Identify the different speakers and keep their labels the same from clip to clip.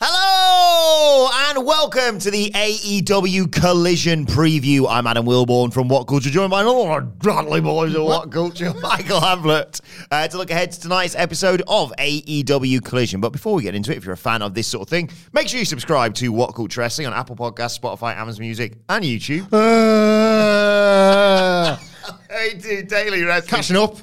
Speaker 1: Hello and welcome to the AEW Collision preview. I'm Adam Wilbourn from What Culture, joined by another Bradley boys of What Culture, Michael Hamflett, uh, to look ahead to tonight's episode of AEW Collision. But before we get into it, if you're a fan of this sort of thing, make sure you subscribe to What Culture Wrestling on Apple Podcasts, Spotify, Amazon Music, and YouTube.
Speaker 2: Uh,
Speaker 1: hey, dude, daily wrestling.
Speaker 2: catching up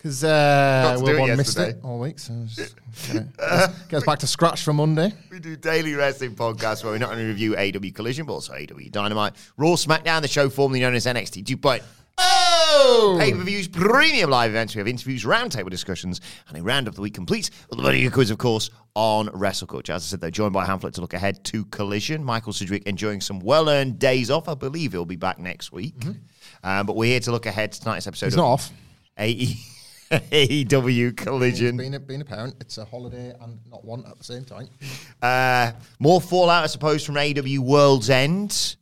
Speaker 2: because uh,
Speaker 1: to do it
Speaker 2: Wilbourn missed it all week. So just get, it, get us back to scratch for Monday.
Speaker 1: We do daily wrestling podcasts where we not only review AEW Collision, but also AEW Dynamite, Raw, SmackDown, the show formerly known as NXT 2.0. Oh! Pay per views, premium live events. We have interviews, roundtable discussions, and a round of the week complete with the video quiz, of course, on Wrestle Culture. As I said, they're joined by Hamflett to look ahead to Collision. Michael Sidgwick enjoying some well earned days off. I believe he'll be back next week. Um, but we're here to look ahead to tonight's episode
Speaker 2: He's
Speaker 1: of
Speaker 2: not off.
Speaker 1: AE AEW Collision.
Speaker 2: Being a, being a parent, it's a holiday and not one at the same time.
Speaker 1: Uh, more fallout, I suppose, from AEW World's End.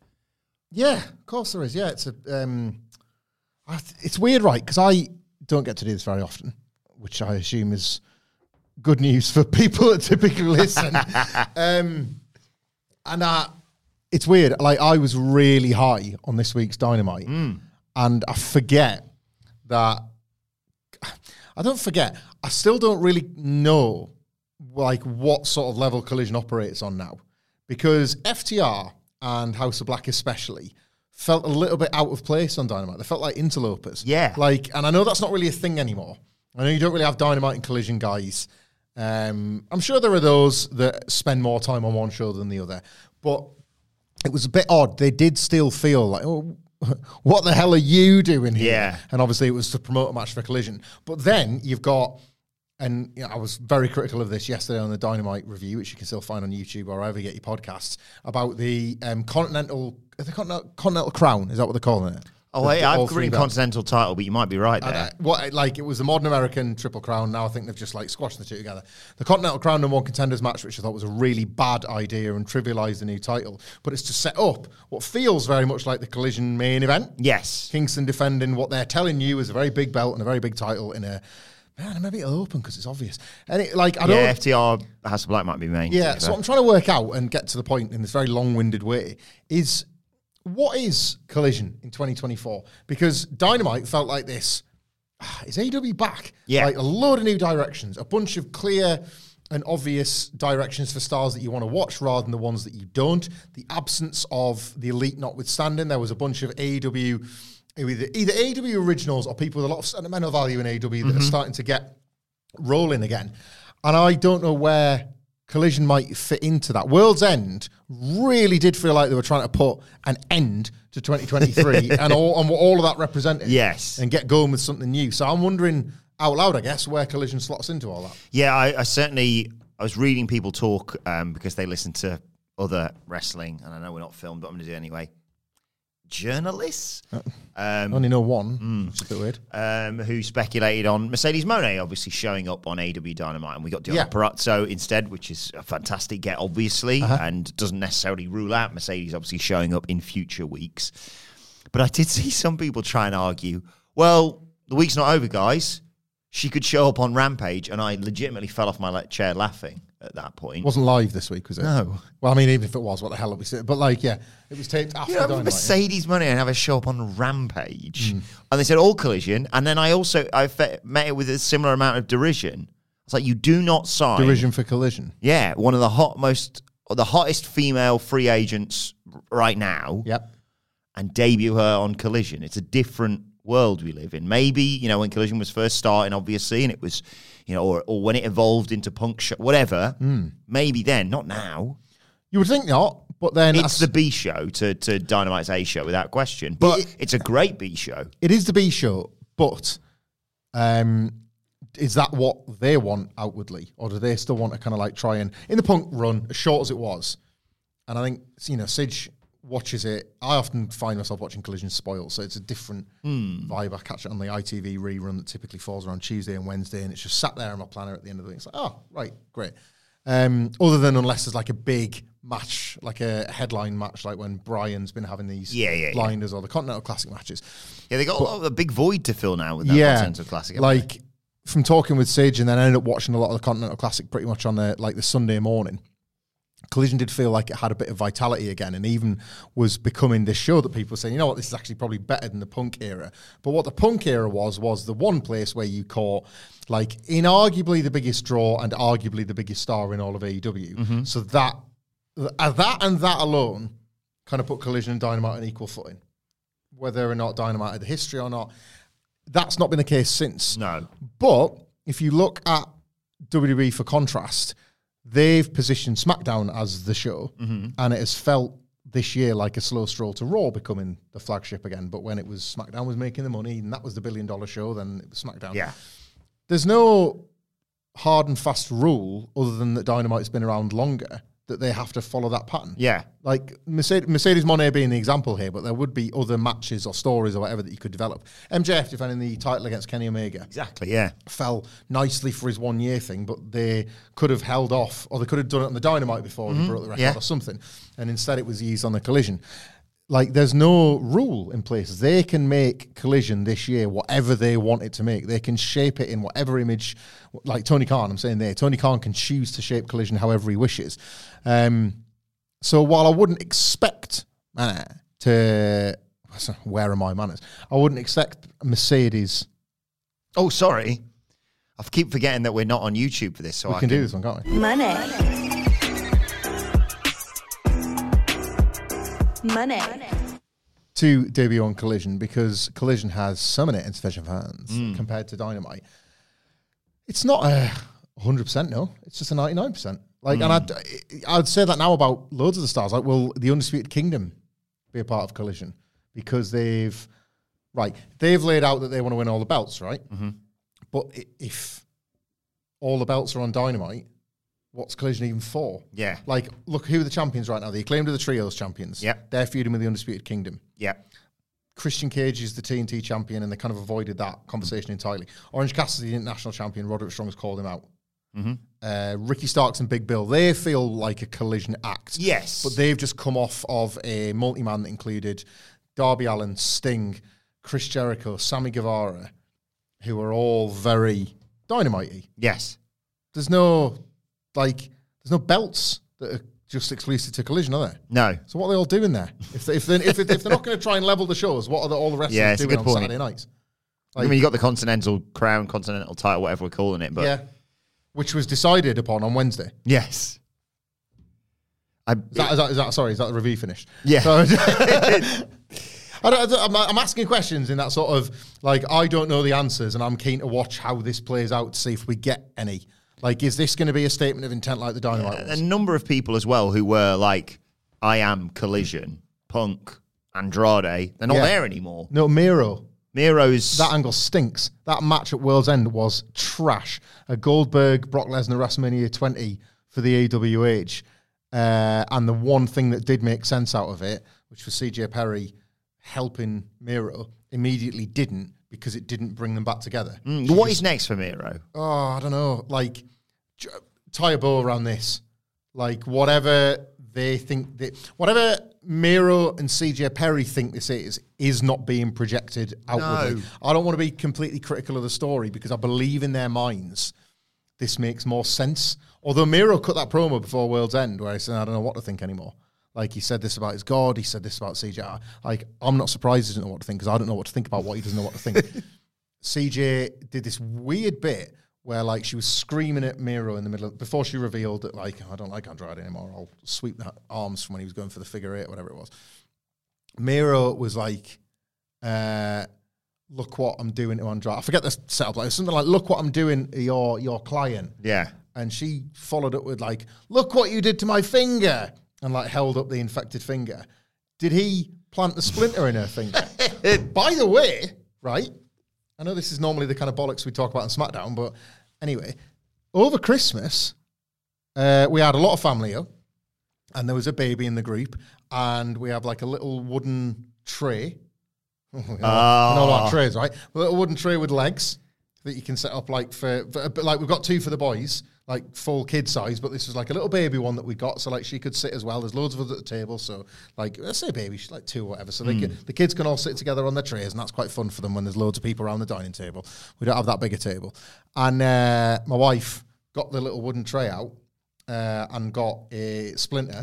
Speaker 2: Yeah, of course there is. Yeah, it's a. Um, I it's weird, right? Because I don't get to do this very often, which I assume is good news for people that typically listen. um, and uh, it's weird. Like I was really high on this week's Dynamite, and I forget that. I don't forget. I still don't really know like what sort of level Collision operates on now, because FTR and House of Black especially felt a little bit out of place on Dynamite. They felt like interlopers.
Speaker 1: Yeah.
Speaker 2: Like, and I know that's not really a thing anymore. I know you don't really have Dynamite and Collision guys. Um, I'm sure there are those that spend more time on one show than the other, but it was a bit odd. They did still feel like, oh, what the hell are you doing here?
Speaker 1: Yeah.
Speaker 2: And obviously, it was to promote a match for Collision. But then you've got, and you know, I was very critical of this yesterday on the Dynamite review, which you can still find on YouTube or wherever you get your podcasts, about the um, Continental, the Continental, Continental Crown. Is that what they're calling it?
Speaker 1: Oh,
Speaker 2: The-
Speaker 1: wait,
Speaker 2: the
Speaker 1: I've
Speaker 2: three
Speaker 1: written
Speaker 2: belts.
Speaker 1: Continental title, but you might be right there.
Speaker 2: Uh, what like it was the modern American Triple Crown. Now I think they've just like squashed the two together. The Continental Crown number one contenders match, which I thought was a really bad idea and trivialized the new title, but it's to set up what feels very much like the Collision main event.
Speaker 1: yes.
Speaker 2: Kingston defending what they're telling you is a very big belt and a very big title in a man. Maybe it'll open because it's obvious. And it, like I don't.
Speaker 1: Yeah, FTR House of Black might be main.
Speaker 2: Yeah, so what I'm trying to work out and get to the point in this very long-winded way is what is Collision in 2024? Because Dynamite felt like this. ah, Is AEW back?
Speaker 1: Yeah.
Speaker 2: like a load of new directions, a bunch of clear and obvious directions for stars that you want to watch rather than the ones that you don't. The absence of the elite notwithstanding, there was a bunch of AEW. Either, either AEW originals or people with a lot of sentimental value in AEW that are starting to get rolling again. And I don't know where Collision might fit into that. World's End really did feel like they were trying to put an end to 2023 and all and what all of that represented.
Speaker 1: Yes.
Speaker 2: And get going with something new. So I'm wondering out loud, I guess, where Collision slots into all that.
Speaker 1: Yeah, I, I certainly. I was reading people talk um, because they listen to other wrestling, and I know we're not filmed, but I'm going to do it anyway. Journalists um,
Speaker 2: only know one, is a bit weird.
Speaker 1: um, who speculated on Mercedes Moné obviously showing up on AEW Dynamite, and we got Deonna
Speaker 2: Yeah.
Speaker 1: Purrazzo instead, which is a fantastic get, obviously, and doesn't necessarily rule out Mercedes obviously showing up in future weeks. But I did see some people try and argue, well, the week's not over, guys. She could show up on Rampage, and I legitimately fell off my chair laughing at that point.
Speaker 2: It wasn't live this week, was it?
Speaker 1: No.
Speaker 2: Well, I mean, even if it was, what the hell are we saying? But like, yeah, it was taped after
Speaker 1: you know. Mercedes Moné and have a show up on Rampage,
Speaker 2: Hmm.
Speaker 1: and they said all collision, and then I also I fe- met it with a similar amount of derision. It's like you do not sign.
Speaker 2: Derision for collision.
Speaker 1: Yeah, one of the hot most, the hottest female free agents right now,
Speaker 2: Yep.
Speaker 1: and debut her on Collision. It's a different world we live in. Maybe you know when Collision was first starting, obviously, and it was, you know, or, or when it evolved into punk, sh- whatever.
Speaker 2: Hmm.
Speaker 1: Maybe then, not now.
Speaker 2: You would think not, but then
Speaker 1: It's the B show to to Dynamite's A show without question. But
Speaker 2: It-
Speaker 1: it's a great B show.
Speaker 2: it is the B show, but um, is that what they want outwardly, or do they still want to kind of like try and in the punk run, as short as it was? And I think you know, Sidge watches it. I often find myself watching Collision Spoil, so it's a different vibe. I catch it on the ITV rerun that typically falls around Tuesday and Wednesday, and it's just sat there on my planner at the end of the week. It's like, oh, right, great. Um, other than unless there's like a big match, like a headline match, like when Bryan's been having these
Speaker 1: Yeah, yeah, yeah.
Speaker 2: blinders or the Continental Classic matches.
Speaker 1: Yeah, they got a, lot of, a big void to fill now with that
Speaker 2: yeah,
Speaker 1: Continental Classic. haven't they?
Speaker 2: like from talking with Sidge, and then I ended up watching a lot of the Continental Classic pretty much on the like the Sunday morning. Collision did feel like it had a bit of vitality again, and even was becoming this show that people were saying, you know what, this is actually probably better than the punk era. But what the punk era was was the one place where you caught like inarguably the biggest draw and arguably the biggest star in all of AEW. So that uh, that and that alone kind of put Collision and Dynamite on equal footing. Whether or not Dynamite had the history or not, that's not been the case since.
Speaker 1: no.
Speaker 2: But if you look at WWE for contrast, they've positioned SmackDown as the show,
Speaker 1: Mm-hmm.
Speaker 2: and it has felt this year like a slow stroll to Raw becoming the flagship again. But when it was SmackDown was making the money, and that was the billion dollar show, then it was SmackDown.
Speaker 1: Yeah.
Speaker 2: There's no hard and fast rule other than that Dynamite's been around longer that they have to follow that pattern.
Speaker 1: Yeah.
Speaker 2: Like Mercedes, Mercedes Moné being the example here, but there would be other matches or stories or whatever that you could develop. MJF defending the title against Kenny Omega
Speaker 1: Exactly. Yeah.
Speaker 2: fell nicely for his one year thing, but they could have held off, or they could have done it on the Dynamite before they mm-hmm. broke the record
Speaker 1: Yeah.
Speaker 2: or something, and instead it was used on the Collision. Like, there's no rule in place. They can make Collision this year whatever they want it to make. They can shape it in whatever image, like Tony Khan. I'm saying there, Tony Khan can choose to shape Collision however he wishes. Um, so while I wouldn't expect uh, to where are my manners? I wouldn't expect Mercedes.
Speaker 1: Oh, sorry. I keep forgetting that we're not on YouTube for this. So
Speaker 2: we
Speaker 1: I
Speaker 2: can, can do this one, can't we?
Speaker 3: Money. Money.
Speaker 2: To debut on Collision because Collision has so many insufficient fans
Speaker 1: mm.
Speaker 2: compared to Dynamite. It's not a 100%, no. It's just a 99%. Like, mm. and I'd, hmm. I'd say that now about loads of the stars. Like, will the Undisputed Kingdom be a part of Collision? Because they've, right, they've laid out that they want to win all the belts, right?
Speaker 1: Mm-hmm.
Speaker 2: But if all the belts are on Dynamite, what's Collision even for?
Speaker 1: Yeah.
Speaker 2: Like, look who the champions right now. The Acclaimed are the Trios champions.
Speaker 1: Yeah.
Speaker 2: They're feuding with the Undisputed Kingdom.
Speaker 1: Yeah.
Speaker 2: Christian Cage is the TNT champion, and they kind of avoided that conversation entirely. Orange Cassidy, the international champion, Roderick Strong has called him out. Uh, Ricky Starks and Big Bill, they feel like a collision act.
Speaker 1: Yes.
Speaker 2: But they've just come off of a multi man that included Darby Allin, Sting, Chris Jericho, Sammy Guevara, who are all very dynamite
Speaker 1: Yes.
Speaker 2: There's no, like, there's no belts that are just exclusive to collision, are there?
Speaker 1: No.
Speaker 2: So what are they all doing there? If they, if they, if, it- if they're not going to try and level the shows, what are the, all the rest
Speaker 1: Yeah,
Speaker 2: of them doing
Speaker 1: good
Speaker 2: on
Speaker 1: point.
Speaker 2: Saturday nights?
Speaker 1: I mean, you got the Continental Crown, Continental title, whatever we're calling it. But
Speaker 2: yeah, which was decided upon on Wednesday.
Speaker 1: yes. I,
Speaker 2: Is that, is that, is that sorry? Is that the review finished?
Speaker 1: Yeah.
Speaker 2: So, I don't, I don't- I'm, I'm asking questions in that sort of like I don't know the answers, and I'm keen to watch how this plays out to see if we get any. Like, is this going to be a statement of intent like the Dynamite
Speaker 1: a number of people as well who were like, I am Collision, Punk, Andrade. They're not
Speaker 2: Yeah.
Speaker 1: there anymore.
Speaker 2: No, Miro.
Speaker 1: Miro's.
Speaker 2: That angle stinks. That match at World's End was trash. A Goldberg Brock Lesnar WrestleMania 20 for the AWH. Uh, and the one thing that did make sense out of it, which was CJ Perry helping Miro, immediately didn't because it didn't bring them back together.
Speaker 1: Mm, what is next for Miro?
Speaker 2: Oh, I don't know. Like, j- tie a bow around this. Like, whatever they think that, whatever Miro and CJ Perry think this is, is not being projected outwardly.
Speaker 1: No.
Speaker 2: I don't want to be completely critical of the story because I believe in their minds this makes more sense. Although Miro cut that promo before World's End where he said, I don't know what to think anymore. Like, he said this about his God, he said this about CJ. Like, I'm not surprised he doesn't know what to think because I don't know what to think about what he doesn't know what to think. CJ did this weird bit where like she was screaming at Miro in the middle of, before she revealed that like I don't like Andrade anymore. I'll sweep the arms from when he was going for the figure eight, whatever it was. Miro was like, uh, "Look what I'm doing to Andrade." I forget the setup. Like something like, "Look what I'm doing to your your client."
Speaker 1: Yeah.
Speaker 2: and she followed up with like, "Look what you did to my finger," and like held up the infected finger. Did he plant the splinter in her finger? By the way, right? I know this is normally the kind of bollocks we talk about on SmackDown, but anyway, over Christmas, uh, we had a lot of family up, and there was a baby in the group, and we have like a little wooden tray. you know, you know what trays, right? A little wooden tray with legs that you can set up like for, for but like we've got two for the boys, like full kid size, but this is like a little baby one that we got, so like she could sit as well. There's loads of us at the table, so like let's say baby, she's like two or whatever, so they can, the kids can all sit together on their trays, and that's quite fun for them when there's loads of people around the dining table. We don't have that big a table, and uh, my wife got the little wooden tray out uh, and got a splinter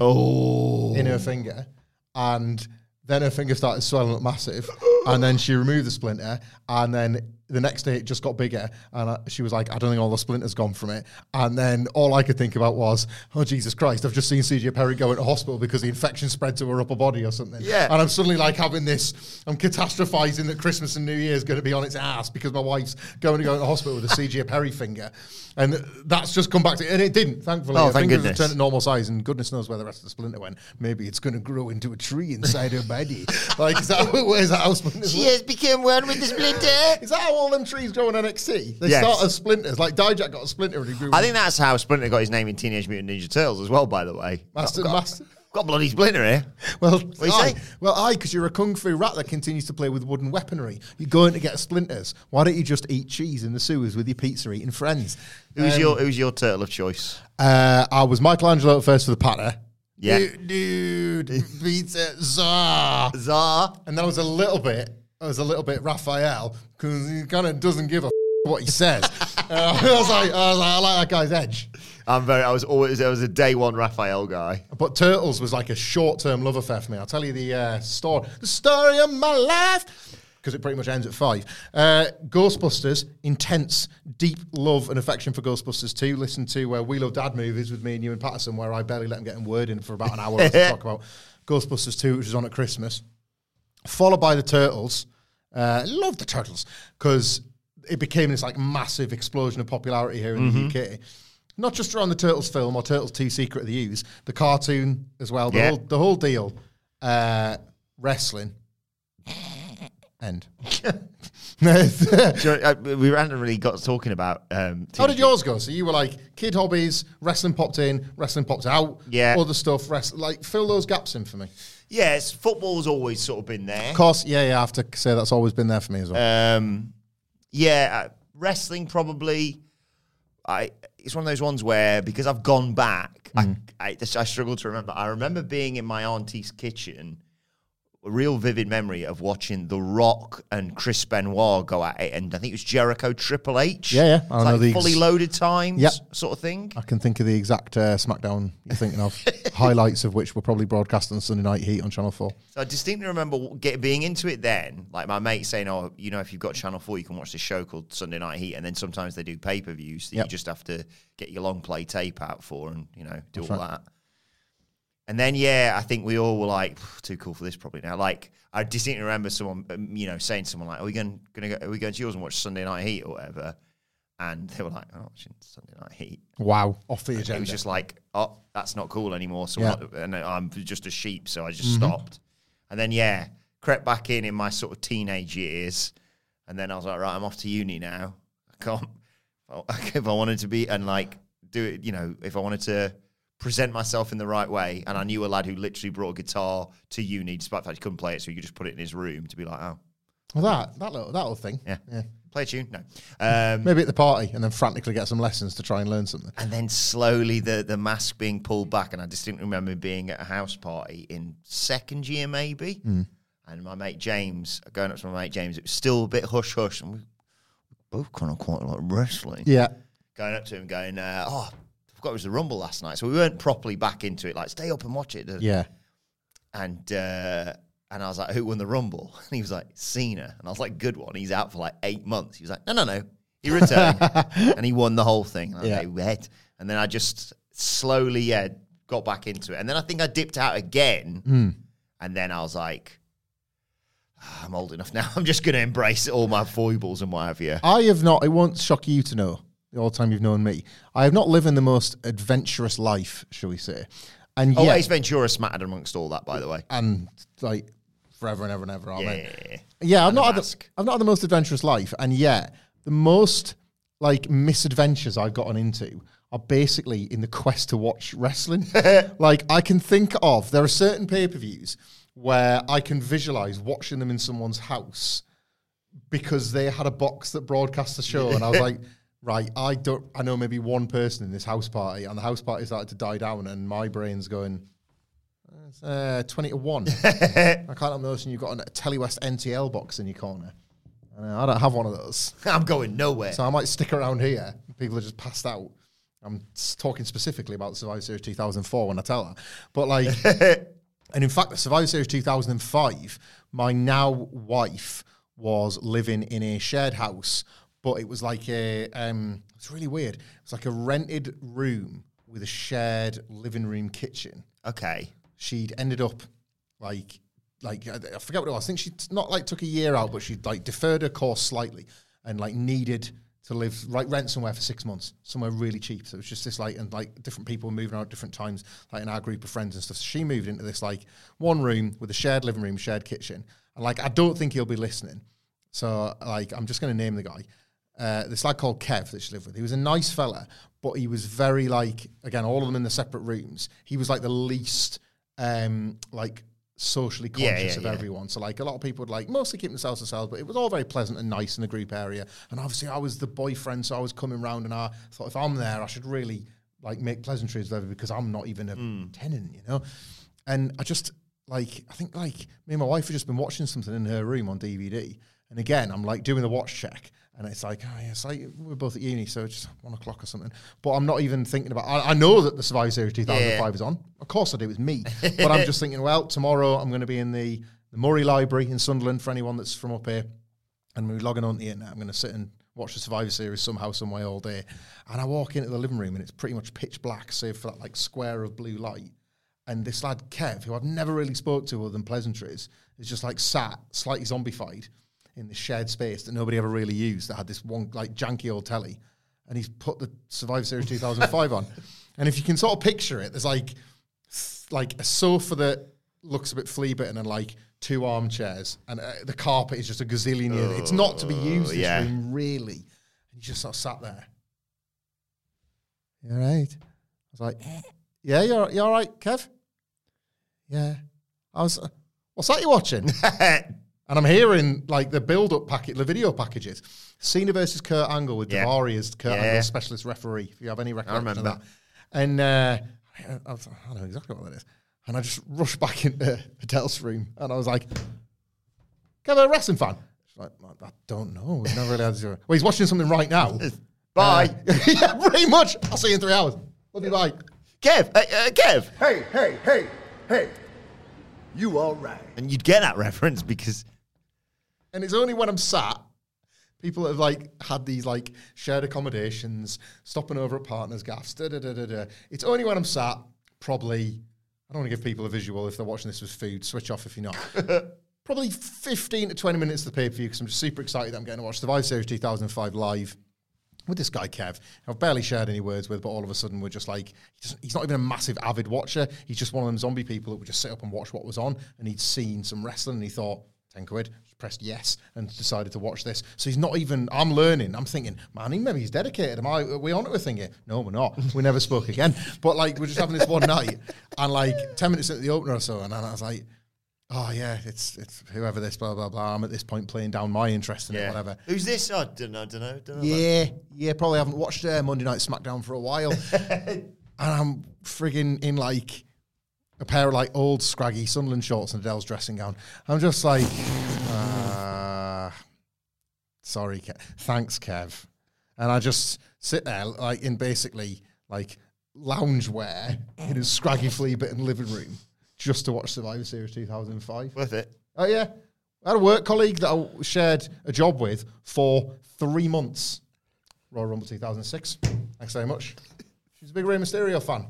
Speaker 2: in her finger, and then her finger started swelling up massive, and then she removed the splinter, and then the next day it just got bigger, and I, she was like, "I don't think all the splinters gone from it." And then all I could think about was, "Oh Jesus Christ! I've just seen CJ Perry go into hospital because the infection spread to her upper body or something."
Speaker 1: Yeah.
Speaker 2: and I'm suddenly like having this. I'm catastrophizing that Christmas and New Year is going to be on its ass because my wife's going to go into hospital with a CJ Perry finger, and that's just come back to, and it didn't. Thankfully,
Speaker 1: Oh,
Speaker 2: her
Speaker 1: thank
Speaker 2: fingers
Speaker 1: goodness.
Speaker 2: returned to normal size, and goodness knows where the rest of the splinter went. Maybe it's going to grow into a tree inside her body. Like, is that, where's that how splinters
Speaker 1: She has become one with the splinter.
Speaker 2: Is that how all them trees grow on NXT? They
Speaker 1: Yes.
Speaker 2: start as splinters. Like Dijak got a splinter and he grew.
Speaker 1: I think that's how Splinter got his name in Teenage Mutant Ninja Turtles as well, by the way.
Speaker 2: Master,
Speaker 1: got,
Speaker 2: master.
Speaker 1: got bloody Splinter here.
Speaker 2: Well,
Speaker 1: do you
Speaker 2: I,
Speaker 1: say?
Speaker 2: well, I, because you're a kung fu rat that continues to play with wooden weaponry. You're going to get splinters. Why don't you just eat cheese in the sewers with your pizza eating friends?
Speaker 1: Who's
Speaker 2: Um,
Speaker 1: your Who's your turtle of choice?
Speaker 2: Uh, I was Michelangelo at first for the patter.
Speaker 1: Yeah.
Speaker 2: dude, dude pizza czar.
Speaker 1: Czar.
Speaker 2: And that was a little bit, was a little bit Raphael because he kind of doesn't give a f- what he says. uh, I was like, I was like, I like that guy's edge.
Speaker 1: I'm very. I was always. I was a day one Raphael guy.
Speaker 2: But Turtles was like a short term love affair for me. I'll tell you the uh, story, the story of my life. Because it pretty much ends at five. Uh, Ghostbusters, intense, deep love and affection for Ghostbusters 2. Listen to uh, We Love Dad movies with me and you and Patterson, where I barely let him get in word in for about an hour to talk about Ghostbusters 2, which was on at Christmas. Followed by the Turtles. Uh, love the Turtles because it became this like massive explosion of popularity here in the UK. Not just around the Turtles film or Turtles 2 Secret of the Ooze, the cartoon as well, the,
Speaker 1: Yeah.
Speaker 2: whole, the whole deal. Uh, wrestling. End.
Speaker 1: Uh, we randomly got talking about. Um,
Speaker 2: How did yours go? So you were like kid hobbies, wrestling popped in, wrestling popped out,
Speaker 1: Yeah.
Speaker 2: other stuff. Rest, like fill those gaps in for me.
Speaker 1: Yes, football's always sort of been there.
Speaker 2: Of course, yeah, yeah. I have to say that's always been there for me as well.
Speaker 1: Um, yeah, uh, wrestling probably. I it's one of those ones where because I've gone back,
Speaker 2: Mm.
Speaker 1: I, I I struggle to remember. I remember being in my auntie's kitchen. A real vivid memory of watching The Rock and Chris Benoit go at it, and I think it was Jericho Triple H.
Speaker 2: Yeah, yeah, I know
Speaker 1: like
Speaker 2: the
Speaker 1: fully
Speaker 2: ex-
Speaker 1: loaded times,
Speaker 2: Yep.
Speaker 1: sort of thing.
Speaker 2: I can think of the exact uh, SmackDown you're thinking of, highlights of which were probably broadcast on Sunday Night Heat on Channel 4.
Speaker 1: So I distinctly remember get, being into it then, like my mate saying, "Oh, you know, if you've got Channel Four, you can watch this show called Sunday Night Heat." And then sometimes they do pay per views that
Speaker 2: Yep.
Speaker 1: you just have to get your long play tape out for, and you know, do all
Speaker 2: right.
Speaker 1: that. And then yeah, I think we all were like, "Too cool for this probably now." Like I distinctly remember someone, um, you know, saying to someone like, "Are we going going to go? Are we going to yours and watch Sunday Night Heat or whatever?" And they were like, "I'm not watching Sunday Night Heat."
Speaker 2: Wow, off the
Speaker 1: It
Speaker 2: agenda.
Speaker 1: was just like, oh, that's not cool anymore. So
Speaker 2: Yeah.
Speaker 1: not- and I'm just a sheep, so I just stopped. And then yeah, crept back in in my sort of teenage years, and then I was like, right, I'm off to uni now. I can't if I wanted to be and like do it, you know, if I wanted to present myself in the right way, and I knew a lad who literally brought a guitar to uni, despite the fact he couldn't play it, so he could just put it in his room to be like, oh,
Speaker 2: well, that that little that little thing.
Speaker 1: yeah,
Speaker 2: yeah.
Speaker 1: play a tune, no. Um,
Speaker 2: Maybe at the party, and then frantically get some lessons to try and learn something.
Speaker 1: And then slowly the, the mask being pulled back. And I distinctly remember being at a house party in second year, maybe. And my mate James, going up to my mate James, it was still a bit hush hush. And we both kind of quite like wrestling.
Speaker 2: Yeah,
Speaker 1: Going up to him, going, uh, Oh, forgot it was the Rumble last night. So we weren't properly back into it. Like, stay up and watch it.
Speaker 2: yeah.
Speaker 1: And, uh, and I was like, Who won the Rumble? And he was like, Cena. And I was like, Good one. He's out for like eight months. He was like, No, no, no. He returned and he won the whole thing. Okay,
Speaker 2: Yeah.
Speaker 1: red. And then I just slowly, yeah, got back into it. And then I think I dipped out again.
Speaker 2: Hmm.
Speaker 1: And then I was like, "Ah, I'm old enough now. I'm just going to embrace all my foibles and what have you.
Speaker 2: I have not. It won't shock you to know the time you've known me. I have not lived in the most adventurous life, shall we say? And
Speaker 1: Oh,
Speaker 2: yet,
Speaker 1: Ace Ventura smattered amongst all that, by the way.
Speaker 2: and like forever and ever and ever. Amen.
Speaker 1: Yeah.
Speaker 2: Yeah, I've
Speaker 1: And
Speaker 2: not, had the. I've not had the most adventurous life, and yet the most like misadventures I've gotten into are basically in the quest to watch wrestling. like I can think of there are certain pay per views where I can visualize watching them in someone's house because they had a box that broadcast the show, and I was like. Right, I don't. I know maybe one person in this house party, and the house party started to die down, and my brain's going, it's, uh, 20 to 1. I can't help noticing you've got a Telewest NTL box in your corner. I, know, I don't have one of those.
Speaker 1: I'm going nowhere.
Speaker 2: So I might stick around here. People are just passed out. I'm talking specifically about the Survivor Series 2004 when I tell her. But like, and in fact, the Survivor Series 2005, my now wife was living in a shared house, but it was like a, um, it's really weird. It was like a rented room with a shared living room kitchen
Speaker 1: okay.
Speaker 2: she'd ended up like like I I forget what it was. I think she t- not like took a year out, but she'd like deferred her course slightly and like needed to live like rent somewhere for six months, somewhere really cheap. So it was just this like and like different people were moving out at different times, like in our group of friends and stuff. So she moved into this like one room with a shared living room, shared kitchen, and like I don't think he'll be listening. So like I'm just going to name the guy. Uh, this lad called Kev that she lived with. He was a nice fella, but he was very like again all of them in the separate rooms. He was like the least um like socially conscious
Speaker 1: yeah,
Speaker 2: of
Speaker 1: yeah.
Speaker 2: everyone. So like a lot of people would like mostly keep themselves to themselves, but it was all very pleasant and nice in the group area. And obviously I was the boyfriend, so I was coming round and I thought if I'm there, I should really like make pleasantries with because I'm not even a
Speaker 1: Hmm.
Speaker 2: tenant, you know. And I just like I think like me and my wife have just been watching something in her room on DVD. And again, I'm like doing the watch check, and it's like, oh yeah, it's like we're both at uni, so it's just one o'clock or something. But I'm not even thinking about. I, I know that the Survivor Series 2005 is on. Of course, I do. It's me. but I'm just thinking, well, tomorrow I'm going to be in the, the Murray Library in Sunderland for anyone that's from up here, and we're logging on the internet. I'm going to sit and watch the Survivor Series somehow, some way all day. And I walk into the living room, and it's pretty much pitch black, save for that like square of blue light. And this lad Kev, who I've never really spoke to other than pleasantries, is just like sat slightly zombified in this shared space that nobody ever really used. That had this one like janky old telly, and he's put the Survivor Series 2005 on. And if you can sort of picture it, there's like like a sofa that looks a bit flea bitten and like two armchairs, and uh, the carpet is just a gazillion years. It's not to be used. This
Speaker 1: yeah.
Speaker 2: room really, and he just sort of sat there. You all right? I was like, yeah, you're you're all right, Kev? Yeah. I was. Uh, What's that you're watching? And I'm hearing like the build-up packet, the video packages. Cena versus Kurt Angle with
Speaker 1: Yeah.
Speaker 2: Daivari as Kurt
Speaker 1: Yeah.
Speaker 2: Angle's specialist referee. If you have any recollection of
Speaker 1: remember.
Speaker 2: that. And uh, I, I, was, I know exactly what that is. And I just rushed back into Adele's room, and I was like, "Kev, a wrestling fan?" She's like, "I I don't know. We've never really had to." Well, he's watching something right now.
Speaker 1: Bye.
Speaker 2: Uh, yeah, pretty much. I'll see you in three hours. Love you. Bye.
Speaker 1: Kev, uh, uh, Kev.
Speaker 3: Hey, hey, hey, hey. You all right?
Speaker 1: And you'd get that reference because
Speaker 2: And it's only when I'm sat, people have like had these like shared accommodations, stopping over at partners' gaffs, da da da da da. It's only when I'm sat, probably, I don't want to give people a visual if they're watching this with food, switch off if you're not. probably 15 to 20 minutes of the pay per view because I'm just super excited that I'm getting to watch Survivor Series 2005 live. With this guy Kev, I've barely shared any words with, but all of a sudden we're just like, he he's not even a massive avid watcher. He's just one of them zombie people that would just sit up and watch what was on. And he'd seen some wrestling and he thought, 10 quid, pressed yes and decided to watch this. So he's not even, I'm learning. I'm thinking, man, he maybe he's dedicated. Am I, are we on it thing here? No, we're not. We never spoke again. But like, we're just having this one night and like 10 minutes into the opener or so. And I was like, oh yeah, it's it's whoever this, blah, blah, blah. I'm at this point playing down my interest in it, whatever.
Speaker 1: Who's this? I don't know. Don't know. Don't know.
Speaker 2: Yeah, yeah, probably haven't watched uh, Monday Night SmackDown for a while. and I'm frigging in like a pair of like old scraggy Sunderland shorts and Adele's dressing gown. I'm just like, sorry, Kev. thanks, Kev. And I just sit there like in basically like loungewear in his scraggy flea bitten living room just to watch Survivor Series 2005.
Speaker 1: Worth it.
Speaker 2: Oh yeah, I had a work colleague that I shared a job with for three months. Royal Rumble 2006. Thanks very much. She's a big Rey Mysterio fan.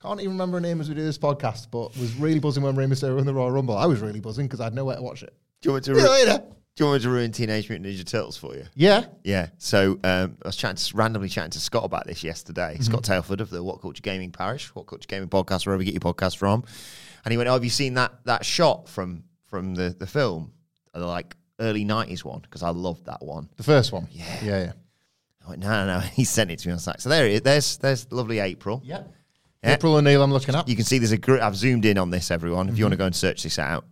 Speaker 2: Can't even remember her name as we do this podcast, but was really buzzing when Rey Mysterio won the Royal Rumble. I was really buzzing because I had nowhere to watch it.
Speaker 1: Do you want to?
Speaker 2: See you later.
Speaker 1: Do you want me to ruin Teenage Mutant Ninja Turtles for you?
Speaker 2: Yeah.
Speaker 1: Yeah. So um, I was chatting to, randomly chatting to Scott about this yesterday. Scott Tailford of the What Culture Gaming Parish, What Culture Gaming podcast, wherever you get your podcast from. And he went, "Oh, have you seen that that shot from from the the film, Uh, the like early '90s one? Because I loved that one."
Speaker 2: The first one. Yeah. Yeah, yeah.
Speaker 1: I went, "No, no, no." He sent it to me on Slack. So there it is. There's there's lovely April.
Speaker 2: Yeah.
Speaker 1: Yeah.
Speaker 2: April O'Neil, I'm looking at.
Speaker 1: You can see there's a. Gr- I've zoomed in on this, everyone. If you want to go and search this out,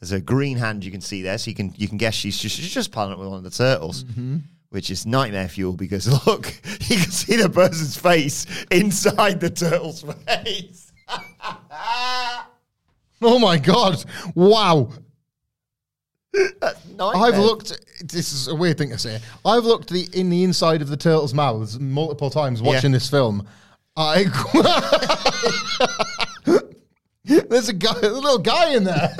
Speaker 1: there's a green hand you can see there, so you can you can guess she's just she's just piling up with one of the turtles, mm-hmm. which is nightmare fuel because look, you can see the person's face inside the turtle's face.
Speaker 2: Oh my God. Wow. I've looked. This is a weird thing to say. I've looked the, in the inside of the turtles' mouths multiple times watching this film. I there's a guy, a little guy in there.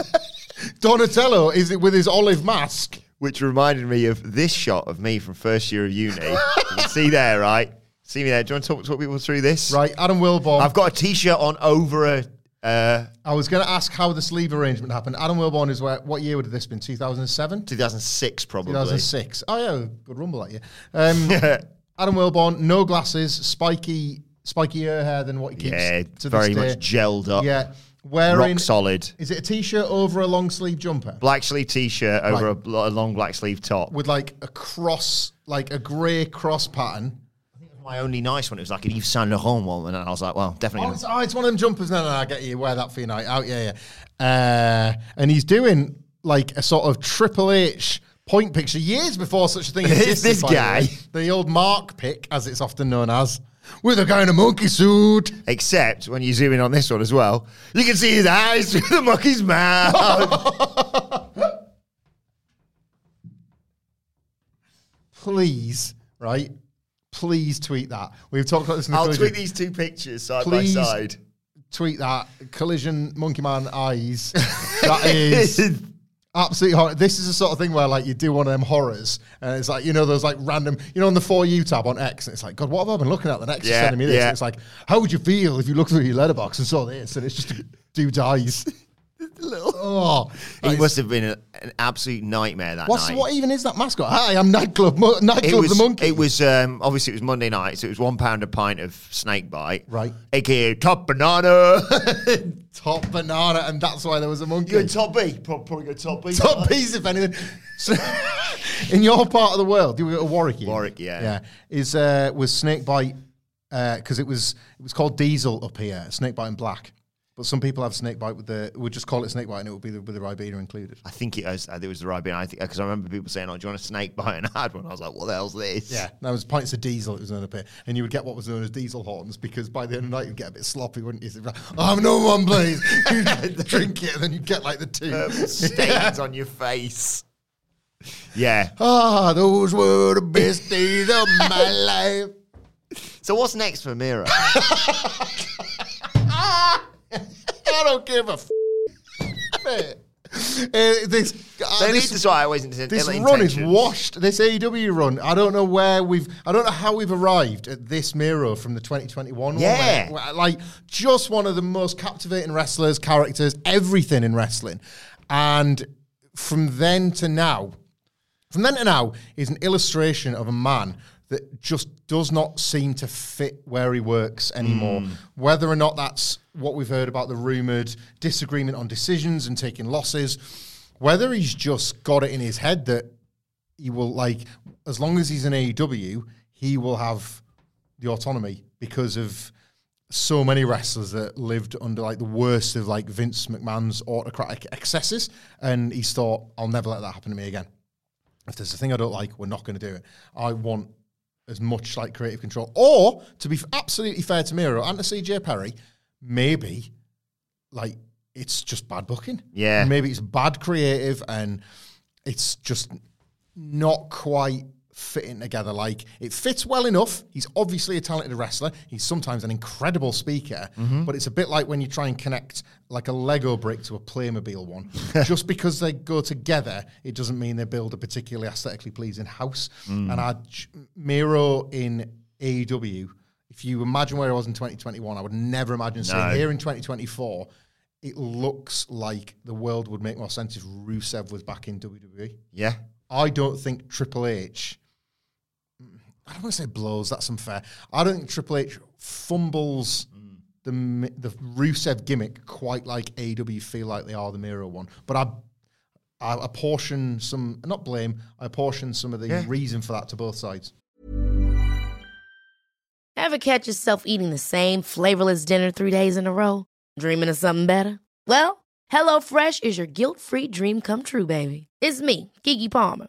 Speaker 2: Donatello is it with his olive mask?
Speaker 1: which reminded me of this shot of me from first year of uni. you can see there, right? See me there. Do you want to talk, talk people through this?
Speaker 2: Right, Adam Wilbourn.
Speaker 1: I've got a t-shirt on over a. Uh,
Speaker 2: I was going to ask how the sleeve arrangement happened. Adam Wilbourn is where? What year would have this been? 2007,
Speaker 1: 2006 probably.
Speaker 2: 2006. Oh yeah, good rumble that year. Um, Adam Wilbourn, no glasses, spiky, spikier hair than what he keeps.
Speaker 1: Yeah,
Speaker 2: to
Speaker 1: very much gelled up.
Speaker 2: Yeah, wearing.
Speaker 1: Rock solid.
Speaker 2: Is it a t-shirt over a long sleeve jumper
Speaker 1: Black sleeve t-shirt over a, a long black sleeve top.
Speaker 2: with like a cross, like a grey cross pattern?
Speaker 1: I think my only nice one, it was like an Yves Saint Laurent one, and I was like, well, definitely.
Speaker 2: Oh it's, oh, it's one of them jumpers. No, no, no, I get you. Wear that for your night out. Yeah, yeah. Uh, and he's doing like a sort of Triple H point picture years before such a thing existed.
Speaker 1: this
Speaker 2: by the
Speaker 1: guy.
Speaker 2: way. the old Mark pick, as it's often known as, with a kind of monkey suit.
Speaker 1: Except when you zoom in on this one as well, you can see his eyes through the monkey's mouth.
Speaker 2: Please, right? Please tweet that. We've talked about this in the
Speaker 1: I'll
Speaker 2: collision.
Speaker 1: tweet these two pictures side
Speaker 2: Please.
Speaker 1: by side.
Speaker 2: tweet that collision monkey man eyes. that is absolutely horror. This is the sort of thing where like you do one of them horrors, and it's like you know those like random, you know, on the for you tab on X, and it's like, God, what have I been looking at? The next
Speaker 1: Yeah,
Speaker 2: is sending me this.
Speaker 1: yeah.
Speaker 2: And it's like, how would you feel if you looked through your letterbox and saw this, and it's just a dies. eyes. oh,
Speaker 1: He must have been a, an absolute nightmare that
Speaker 2: what's
Speaker 1: night.
Speaker 2: what even is that mascot? Hi, I'm nightclub, mo-
Speaker 1: it
Speaker 2: nightclub
Speaker 1: was,
Speaker 2: the monkey.
Speaker 1: It was um, obviously it was Monday night, so it was one pound a pint of snake bite,
Speaker 2: Right.
Speaker 1: AKA top banana.
Speaker 2: top banana, and that's why there was a monkey.
Speaker 1: you top B, probably go top B.
Speaker 2: top piece, if anything. So, in your part of the world, you we go to Warwick?
Speaker 1: Warwick, yeah.
Speaker 2: yeah. Is uh, was snakebite uh because it was it was called diesel up here, snakebite in black. But some people have snake bite with the we just call it snake bite and it would be the, with the ribena included.
Speaker 1: I think it was. It was the Ribena. I think because I remember people saying, "Oh, do you want a snake bite?" And I had one. I was like, "What the hell's this?"
Speaker 2: Yeah, that was pints of diesel. It was known up here, and you would get what was known as diesel horns because by the end of the night you'd get a bit sloppy, wouldn't you? So you'd be like, oh, I'm no one, please. You'd drink it, and then you'd get like the two
Speaker 1: Purple stains on your face. Yeah.
Speaker 2: Ah, those were the best days of my life.
Speaker 1: So what's next for Miro?
Speaker 2: I don't give a f- Man. Uh, this uh,
Speaker 1: They need
Speaker 2: this,
Speaker 1: to sort out ways into
Speaker 2: this run is washed. This AEW run. I don't know where we've. I don't know how we've arrived at this Miro from the 2021. one,
Speaker 1: Yeah.
Speaker 2: where- where, like just one of the most captivating wrestlers, characters, everything in wrestling, and from then to now, from then to now is an illustration of a man that just does not seem to fit where he works anymore. Mm. Whether or not that's what we've heard about the rumored disagreement on decisions and taking losses, whether he's just got it in his head that he will like as long as he's in AEW, he will have the autonomy because of so many wrestlers that lived under like the worst of like Vince McMahon's autocratic excesses, and he's thought, "I'll never let that happen to me again." If there's a thing I don't like, we're not going to do it. I want as much like creative control, or to be absolutely fair to Miro and to CJ Perry, maybe like it's just bad booking.
Speaker 1: Yeah.
Speaker 2: maybe it's bad creative and it's just not quite fitting together. Like it fits well enough. He's obviously a talented wrestler. He's sometimes an incredible speaker, mm-hmm. but it's a bit like when you try and connect like a Lego brick to a Playmobil one. Just because they go together, it doesn't mean they build a particularly aesthetically pleasing house. Mm. And I Miro in AEW. If you imagine where I was in 2021, I would never imagine seeing
Speaker 1: No.
Speaker 2: here in 2024. It looks like the world would make more sense if Rusev was back in WWE.
Speaker 1: Yeah.
Speaker 2: I don't think Triple H. I don't want to say blows. That's unfair. I don't think Triple H fumbles the mi- the Rusev gimmick quite like AEW feel like they are the Miro one. But I I apportion some not blame. I apportion some of the
Speaker 1: Yeah.
Speaker 2: reason for that to both sides.
Speaker 4: Ever catch yourself eating the same flavorless dinner three days in a row? Dreaming of something better? Well, HelloFresh is your guilt-free dream come true, baby. It's me, Keke Palmer.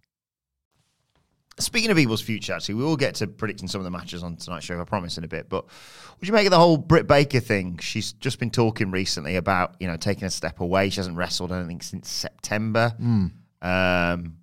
Speaker 1: Speaking of people's future, actually, we will get to predicting some of the matches on tonight's show, I promise, in a bit. But would you make of the whole Britt Baker thing? She's just been talking recently about, you know, taking a step away. She hasn't wrestled, anything since September. Um,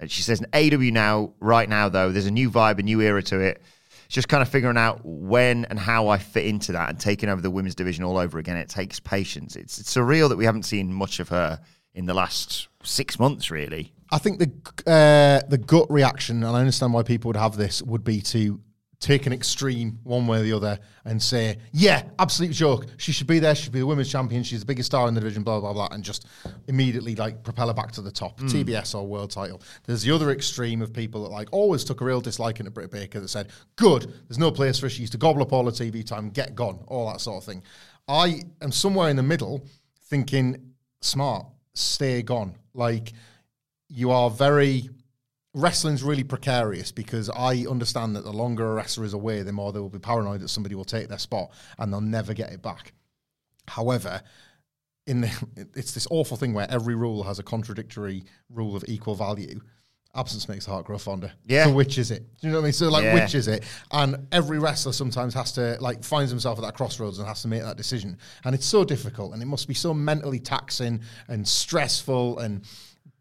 Speaker 1: and she says, AEW now, right now, though, there's a new vibe, a new era to it. It's just kind of figuring out when and how I fit into that and taking over the women's division all over again. It takes patience. It's, it's surreal that we haven't seen much of her in the last six months, really.
Speaker 2: I think the uh, the gut reaction, and I understand why people would have this, would be to take an extreme one way or the other and say, "Yeah, absolute joke. She should be there. She should be the women's champion. She's the biggest star in the division." Blah blah blah, and just immediately like propel her back to the top, TBS or world title. There's the other extreme of people that like always took a real dislike into Britt Baker that said, "Good, there's no place for her. She used to gobble up all the TV time, get gone, all that sort of thing." I am somewhere in the middle, thinking, "Smart, stay gone." Like you are very wrestling's really precarious because I understand that the longer a wrestler is away, the more they will be paranoid that somebody will take their spot and they'll never get it back. However, in the, it's this awful thing where every rule has a contradictory rule of equal value. Absence makes the heart grow fonder.
Speaker 1: Yeah.
Speaker 2: So which is it? Do you know what I mean? So like,
Speaker 1: Yeah.
Speaker 2: which is it? And every wrestler sometimes has to like finds himself at that crossroads and has to make that decision. And it's so difficult, and it must be so mentally taxing and stressful, and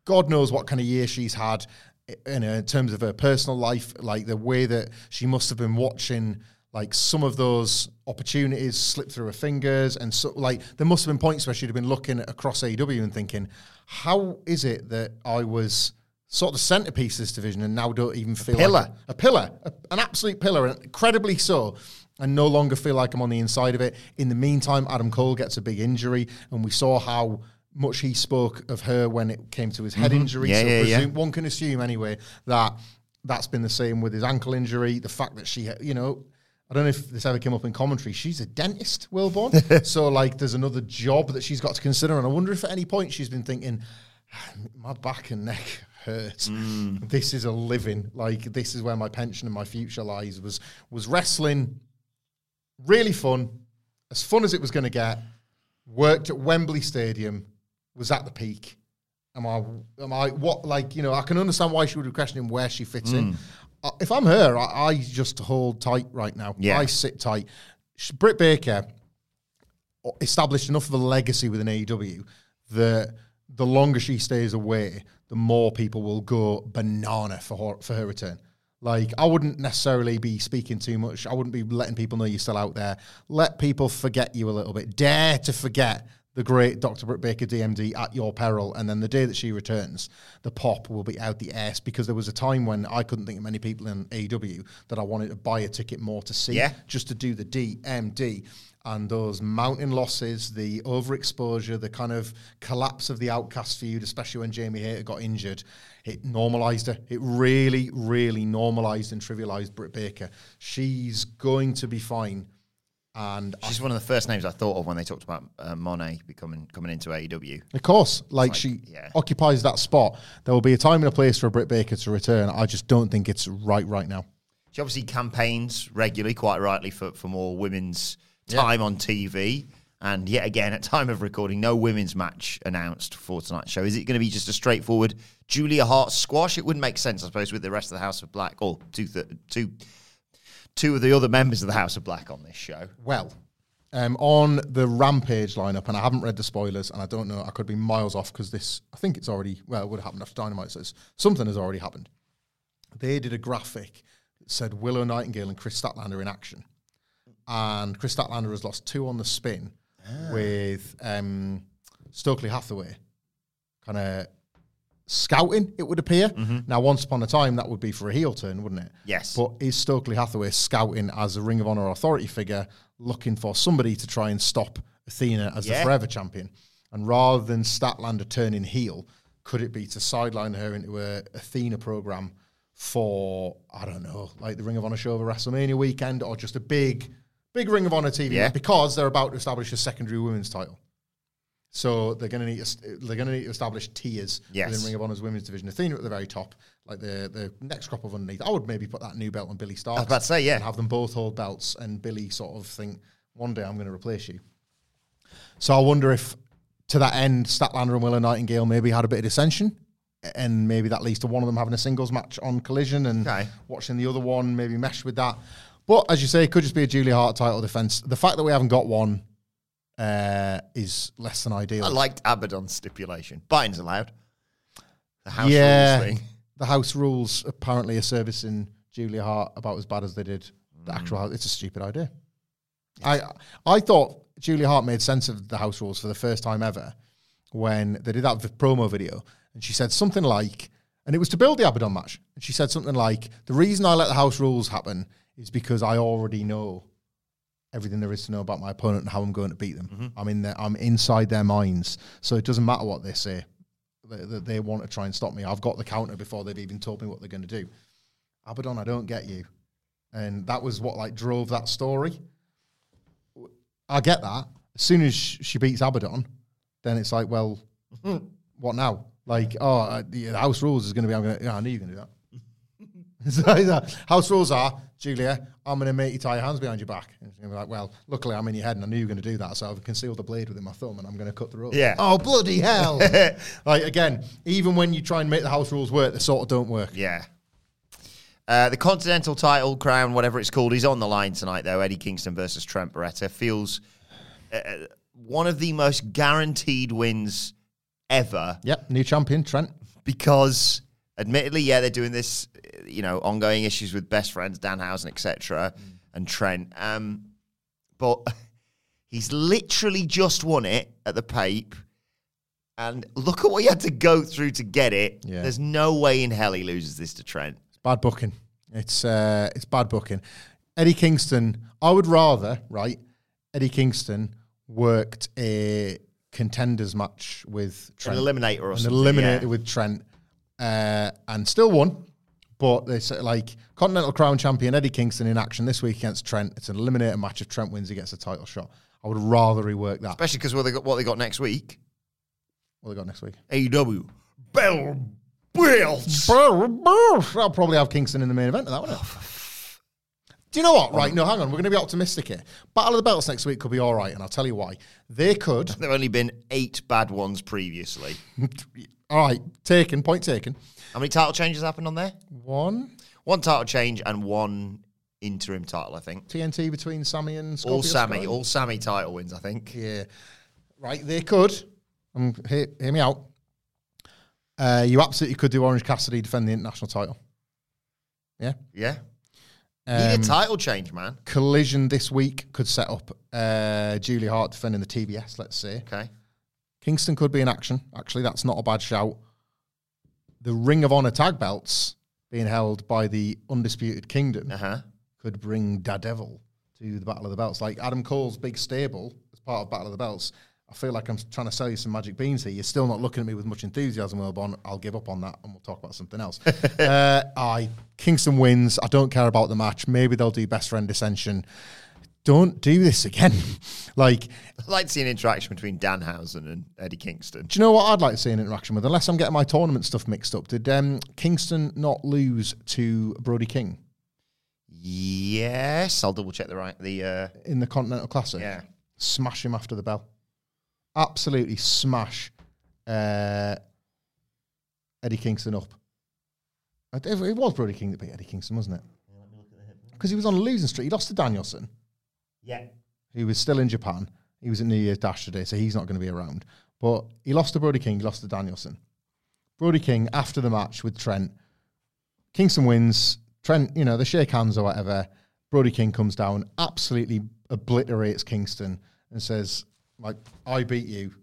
Speaker 2: God knows what kind of year she's had eh, in, eh, in terms of her personal life, like the way that she must have been watching like some of those opportunities slip through her fingers and so like there must have been points where she'd have been looking across AEW and thinking how is it that I was sort of the centerpiece of this division and now don't even feel a
Speaker 1: pillar.
Speaker 2: like a pillar a- an absolute pillar and incredibly so and no longer feel like I'm on the inside of it in the meantime Adam Cole gets a big injury and we saw how much he spoke of her when it came to his head injury
Speaker 1: Mm-hmm. Yeah,
Speaker 2: so
Speaker 1: yeah, yeah.
Speaker 2: one can assume anyway that that's been the same with his ankle injury. The fact that she, you know, I don't know if this ever came up in commentary. She's a dentist, Wilbourn. so, like, there's another job that she's got to consider. And I wonder if at any point she's been thinking, "Ah, my back and neck hurt. This is a living. Like, this is where my pension and my future lies. Was was wrestling really fun, as fun as it was going to get. Worked at Wembley Stadium, was at the peak. Am I? Am I? What? Like you know, I can understand why she would be questioning where she fits in. Uh, if I'm her, I, I just hold tight right now.
Speaker 1: Yeah.
Speaker 2: I sit tight. Sh- Britt Baker established enough of a legacy within AEW that the longer she stays away, the more people will go banana for her, for her return. Like, I wouldn't necessarily be speaking too much. I wouldn't be letting people know you're still out there. Let people forget you a little bit. Dare to forget the great Dr. Britt Baker DMD at your peril. And then the day that she returns, the pop will be out the ass because there was a time when I couldn't think of many people in AEW that I wanted to buy a ticket more to see
Speaker 1: Yeah.
Speaker 2: just to do the DMD. And those mountain losses, the overexposure, the kind of collapse of the outcast feud, especially when Jamie Hayter got injured, it normalized her. It really, really normalized and trivialized Britt Baker. She's going to be fine. And I-
Speaker 1: She's one of the first names I thought of when they talked about uh, Moné becoming coming into AEW.
Speaker 2: of course, like,
Speaker 1: like,
Speaker 2: she
Speaker 1: yeah.
Speaker 2: occupies that spot. There will be a time and a place for Britt Baker to return. I just don't think it's right right now.
Speaker 1: She obviously campaigns regularly, quite rightly, for, for more women's time on TV. And yet again, at time of recording, no women's match announced for tonight's show. Is it going to be just a straightforward Julia Hart squash? It wouldn't make sense, I suppose, with the rest of the House of Black, or two, th- two, two of the other members of the House of Black on this show.
Speaker 2: Well, um, on the Rampage lineup, and I haven't read the spoilers, and I don't know, I could be miles off because this, I think it's already, well, it would have happened after Dynamite says something has already happened. They did a graphic that said Willow Nightingale and Kris Statlander in action. And Kris Statlander has lost two on the spin with um, Stokely Hathaway kind of scouting, it would appear. Mm-hmm. Now, once upon a time, that would be for a heel turn, wouldn't it?
Speaker 1: Yes.
Speaker 2: But is Stokely Hathaway scouting as a Ring of Honor authority figure, looking for somebody to try and stop Athena as
Speaker 1: Yeah.
Speaker 2: the forever champion? And rather than Statlander turning heel, could it be to sideline her into a Athena program for, I don't know, like the Ring of Honor show over WrestleMania weekend or just a big, big Ring of Honor TV
Speaker 1: Yeah.
Speaker 2: because they're about to establish a secondary women's title. So they're going to need to, they're going to need to establish tiers
Speaker 1: Yes.
Speaker 2: within Ring of Honor's women's division. Athena at the very top, like the the next crop of underneath. I would maybe put that new belt on Billie Starkz.
Speaker 1: I was about to say, yeah.
Speaker 2: and have them both hold belts, and Billie sort of think one day I'm going to replace you. So I wonder if to that end, Statlander and Willow Nightingale maybe had a bit of dissension, and maybe that leads to one of them having a singles match on Collision, and
Speaker 1: Okay.
Speaker 2: watching the other one maybe mesh with that. But as you say, it could just be a Julia Hart title defense. The fact that we haven't got one uh, is less than ideal.
Speaker 1: I liked Abaddon's stipulation. Buttons allowed. The house
Speaker 2: yeah,
Speaker 1: rules thing.
Speaker 2: the house rules apparently are servicing Julia Hart about as bad as they did the actual
Speaker 1: Mm.
Speaker 2: house. It's a stupid idea. I I thought Julia Hart made sense of the house rules for the first time ever when they did that v- promo video, and she said something like, and it was to build the Abaddon match, and she said something like, "The reason I let the house rules happen is because I already know." Everything there is to know about my opponent and how I'm going to beat them.
Speaker 1: Mm-hmm.
Speaker 2: I'm in there. I'm inside their minds, so it doesn't matter what they say that that they want to try and stop me. I've got the counter before they've even told me what they're going to do. Abaddon, I don't get you. And that was what like drove that story. I get that. As soon as she beats Abaddon, then it's like, well, what now? Like, oh, uh, the house rules is going to be, I'm going yeah, I knew you were going to do that. House rules are, Julia, I'm going to make you tie your hands behind your back. And she's going to be like, well, luckily I'm in your head and I knew you were going to do that. So I've concealed the blade within my thumb and I'm going to cut the rope.
Speaker 1: Yeah.
Speaker 2: Oh, bloody hell. like, again, even when you try and make the house rules work, they sort of don't work.
Speaker 1: Yeah. Uh, the Continental title, crown, whatever it's called, is on the line tonight, though. Eddie Kingston versus Trent Beretta feels uh, one of the most guaranteed wins ever
Speaker 2: Yep, new champion, Trent.
Speaker 1: because, admittedly, yeah, they're doing this, you know, ongoing issues with best friends, Danhausen, etc., and Trent. Um, but he's literally just won it at the Pape. And look at what he had to go through to get it.
Speaker 2: Yeah.
Speaker 1: There's no way in hell he loses this to Trent.
Speaker 2: It's bad booking. It's uh, it's bad booking. Eddie Kingston. I would rather right. Eddie Kingston worked a contenders match with Trent,
Speaker 1: An eliminator or
Speaker 2: an
Speaker 1: something.
Speaker 2: eliminator
Speaker 1: yeah.
Speaker 2: with Trent, uh, and still won. But they say like Continental Crown champion Eddie Kingston in action this week against Trent. It's an eliminator match. If Trent wins, he gets a title shot. I would rather rework that.
Speaker 1: Especially because what they got what they got next week.
Speaker 2: What they got next week?
Speaker 1: AEW. Bell Belts.
Speaker 2: I'll probably have Kingston in the main event of that one. Oh, Do you know what? Right, no, hang on. We're going to be optimistic here. Battle of the Belts next week could be all right, and I'll tell you why. They could.
Speaker 1: There have only been eight bad ones previously.
Speaker 2: All right, taken. Point taken.
Speaker 1: How many title changes happened on there?
Speaker 2: One
Speaker 1: One title change and one interim title, I think.
Speaker 2: TNT between Sammy and Scorpio
Speaker 1: All Sammy,
Speaker 2: Sky.
Speaker 1: all Sammy title wins, I think.
Speaker 2: Yeah. Right, they could. Um, hear, hear me out. Uh, you absolutely could do Orange Cassidy defend the international title. Yeah.
Speaker 1: Yeah. Need
Speaker 2: Um,
Speaker 1: a title change, man.
Speaker 2: Collision this week could set up uh, Julia Hart defending the TBS, let's see.
Speaker 1: Okay.
Speaker 2: Kingston could be in action. Actually, that's not a bad shout. The Ring of Honor tag belts being held by the Undisputed Kingdom
Speaker 1: Uh huh.
Speaker 2: could bring Daredevil to the Battle of the Belts. Like Adam Cole's big stable as part of Battle of the Belts. I feel like I'm trying to sell you some magic beans here. You're still not looking at me with much enthusiasm, Wilbourn. I'll give up on that and we'll talk about something else. uh, I Kingston wins. I don't care about the match. Maybe they'll do best friend dissension. Don't do this again. like,
Speaker 1: I'd like to see an interaction between Danhausen and Eddie Kingston.
Speaker 2: do you know what I'd like to see an interaction with? Unless I'm getting my tournament stuff mixed up. Did um, Kingston not lose to Brody King
Speaker 1: Yes, I'll double check the right the uh
Speaker 2: in the Continental Classic?
Speaker 1: yeah.
Speaker 2: smash him after the bell. Absolutely smash uh, Eddie Kingston up. It it was Brody King that beat Eddie Kingston, wasn't it? Because he was on a losing streak. He lost to Danielson,
Speaker 1: Yeah.
Speaker 2: who was still in Japan. He was at New Year's Dash today, so he's not going to be around. But he lost to Brody King, he lost to Danielson. Brody King, after the match with Trent, Kingston wins. Trent, you know, they shake hands or whatever. Brody King comes down, absolutely obliterates Kingston and says, like, I beat you.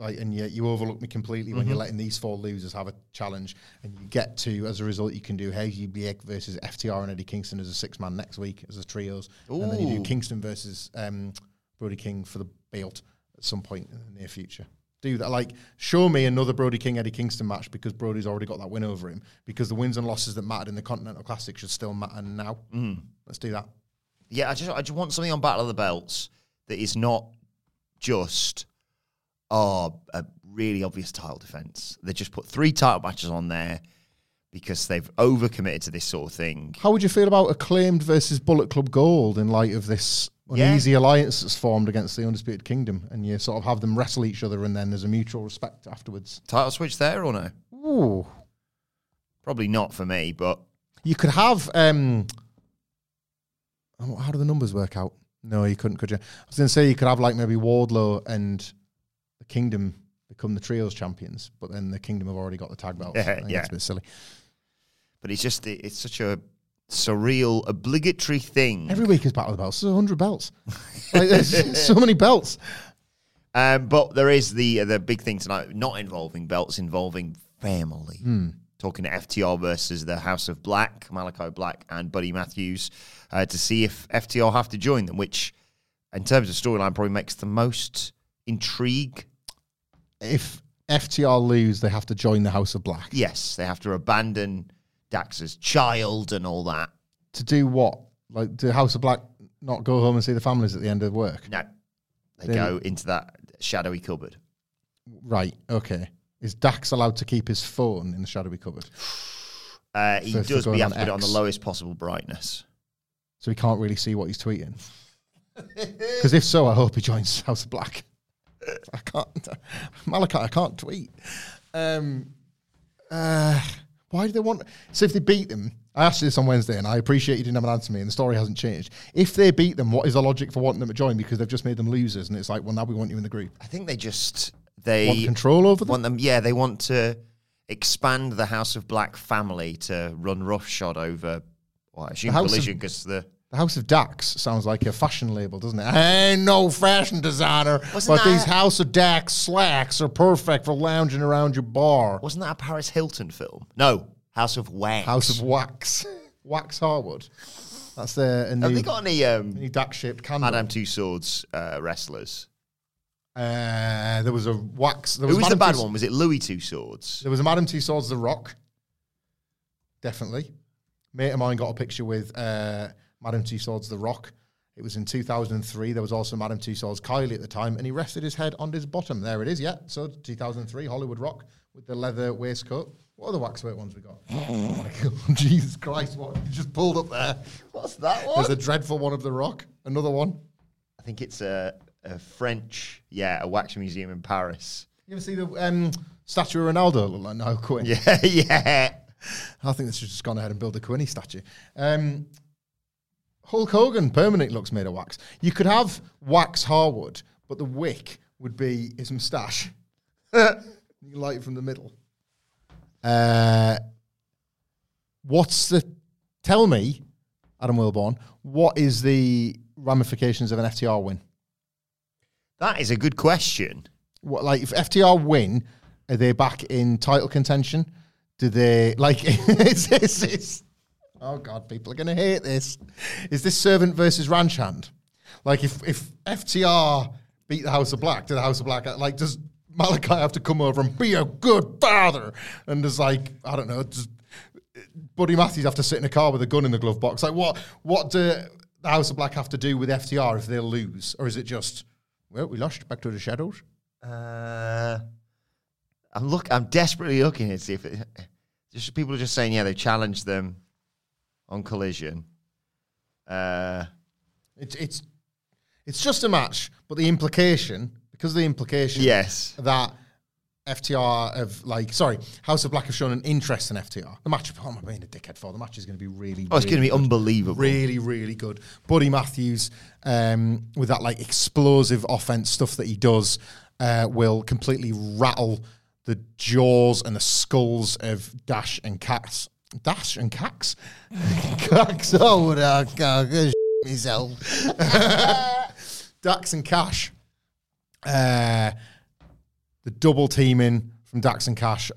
Speaker 2: Like, and yet you overlook me completely when you're letting these four losers have a challenge. And you get to, as a result, you can do Hazy Biek versus FTR and Eddie Kingston as a six man next week as a trios. And then you do Kingston versus um, Brody King for the belt at some point in the near future. Do that. Like, show me another Brody King Eddie Kingston match because Brody's already got that win over him. Because the wins and losses that mattered in the Continental Classic should still matter now. Let's do that.
Speaker 1: Yeah, I just I just want something on Battle of the Belts that is not just oh a really obvious title defense. They just put three title matches on there because they've overcommitted to this sort of thing.
Speaker 2: How would you feel about acclaimed versus Bullet Club Gold in light of this
Speaker 1: Yeah.
Speaker 2: uneasy alliance that's formed against the Undisputed Kingdom? And you sort of have them wrestle each other and then there's a mutual respect afterwards.
Speaker 1: Title switch there or no?
Speaker 2: Ooh.
Speaker 1: Probably not for me, but
Speaker 2: You could have. um How do the numbers work out? No, you couldn't, could you? I was going to say you could have like maybe Wardlow and Kingdom become the trios champions, but then the Kingdom have already got the tag belts.
Speaker 1: Yeah, yeah.
Speaker 2: It's a bit silly.
Speaker 1: but it's just it's such a surreal obligatory thing.
Speaker 2: Every week is Battle of the Belts. There's 100 belts. like, there's so many belts.
Speaker 1: Um, but there is the the big thing tonight, not involving belts, involving family. Talking to FTR versus the House of Black, Malakai Black and Buddy Matthews, uh, to see if FTR have to join them, which, in terms of storyline, probably makes the most intrigue.
Speaker 2: If FTR lose, they have to join the House of Black.
Speaker 1: Yes, they have to abandon Dax's child and all that.
Speaker 2: To do what? Like, do House of Black not go home and see the families at the end of work?
Speaker 1: No, they
Speaker 2: Then-
Speaker 1: go into that shadowy cupboard.
Speaker 2: Right, okay. Is Dax allowed to keep his phone in the shadowy cupboard?
Speaker 1: Uh, he
Speaker 2: So
Speaker 1: does, but have
Speaker 2: on
Speaker 1: to put it on the lowest possible brightness.
Speaker 2: So he can't really see what he's tweeting? Because if so, I hope he joins House of Black. I can't. Malakai, I can't tweet. Um, uh, why do they want. So if they beat them, I asked you this on Wednesday and I appreciate you didn't have an answer to me and the story hasn't changed. If they beat them, what is the logic for wanting them to join? Because they've just made them losers and it's like, well, now we want you in the group.
Speaker 1: I think they just they
Speaker 2: Want control over them?
Speaker 1: want them. Yeah, they want to expand the House of Black family to run roughshod over. Well, I assume collision because the
Speaker 2: The House of Dax sounds like a fashion label, doesn't it? I ain't no fashion designer,
Speaker 1: Wasn't
Speaker 2: but these House of Dax slacks are perfect for lounging around your bar.
Speaker 1: wasn't that a Paris Hilton film? No, House of Wax.
Speaker 2: House of Wax. Wax Harwood. That's the
Speaker 1: Have they got any um,
Speaker 2: new Dax shaped candle.
Speaker 1: Madame Tussauds uh, wrestlers?
Speaker 2: Uh, there was a Wax. There
Speaker 1: Who
Speaker 2: was
Speaker 1: was the bad
Speaker 2: Two-
Speaker 1: one? Was it Louis Tussauds?
Speaker 2: There was a Madame Tussauds, The Rock. definitely. Mate of mine got a picture with uh, Madame Tussauds The Rock. It was in 2003. There was also Madame Tussauds Kylie at the time, and he rested his head on his bottom. There it is, yeah. So 2003, Hollywood Rock with the leather waistcoat. What other waxwork ones we got? oh my God, Jesus Christ, what you just pulled up there?
Speaker 1: What's that one?
Speaker 2: There's a dreadful one of The Rock. Another one.
Speaker 1: I think it's a, a French, yeah, a wax museum in Paris.
Speaker 2: You ever see the um, statue of Ronaldo look like Quinn?
Speaker 1: Yeah, yeah.
Speaker 2: I think they should just gone ahead and build a Quinny statue. Um, Hulk Hogan permanent looks made of wax. You could have wax Harwood, but the wick would be his moustache. you light it from the middle. Uh, what's the? Tell me, Adam Wilbourn, what is the ramifications of an FTR win?
Speaker 1: That is a good question.
Speaker 2: What like if FTR win, are they back in title contention? Do they like? is this? Is, oh God, people are going to hate this. Is this servant versus ranch hand? Like if if FTR beat the House of Black, do the House of Black like does Malakai have to come over and be a good father? And there's like I don't know, does Buddy Matthews have to sit in a car with a gun in the glove box? Like what? What do the House of Black have to do with FTR if they lose, or is it just well we lost back to the shadows?
Speaker 1: Uh, I'm look. I'm desperately looking to see if it, just people are just saying, yeah, they challenged them on Collision. Uh,
Speaker 2: It's it's it's just a match, but the implication because of the implication,
Speaker 1: yes,
Speaker 2: that FTR of like sorry, House of Black have shown an interest in FTR. The match, oh, am I being a dickhead for? The match is going to be really.
Speaker 1: oh, it's going to
Speaker 2: really
Speaker 1: be unbelievable.
Speaker 2: really, really good. Buddy Matthews, um, with that like explosive offense stuff that he does, uh, will completely rattle the jaws and the skulls of Dash and Cax. Dash and Cax? Cax. Oh, what a go myself. Dax and Cash. Uh, the double teaming from Dax and Cash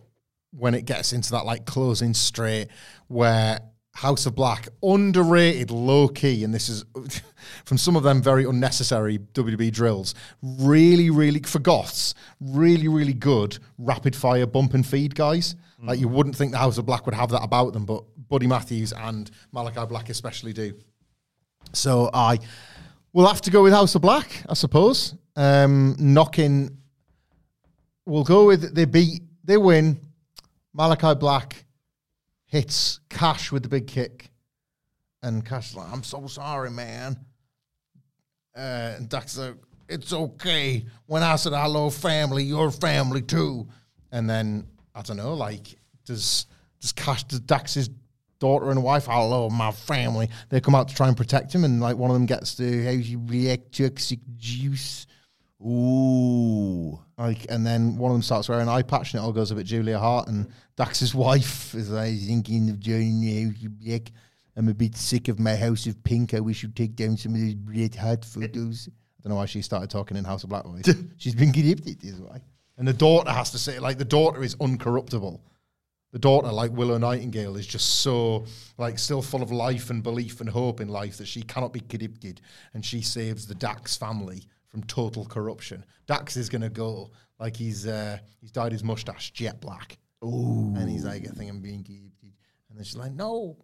Speaker 2: when it gets into that like closing straight where House of Black underrated low key and this is from some of them very unnecessary WWE drills really really for goths really really good rapid fire bump and feed guys like you wouldn't think the House of Black would have that about them but Buddy Matthews and Malakai Black especially do so I will have to go with House of Black I suppose um knocking we'll go with they beat, they win. Malakai Black hits Cash with the big kick, and Cash like, "I'm so sorry, man." Uh, and Dax like, "It's okay." When I said hello, family, your family too. And then I don't know, like does does Cash does Dax's daughter and wife, hello, my family. They come out to try and protect him, and like one of them gets the how you react toxic juice.
Speaker 1: Ooh,
Speaker 2: Like, and then one of them starts wearing an eye patch, and it all goes a bit Julia Hart. And Dax's wife is like thinking of joining the house of black. I'm a bit sick of my house of pink. I wish you'd take down some of those red hot photos. I don't know why she started talking in House of Black voice. She's been corrupted, is why. And the daughter has to say, like, the daughter is uncorruptible. The daughter, like Willow Nightingale, is just so, like, still full of life and belief and hope in life that she cannot be corrupted. And she saves the Dax family from total corruption. Dax is going to go like he's uh, he's dyed his mustache jet black. Ooh. And he's like, I think I'm being corrupted. And then she's like, no,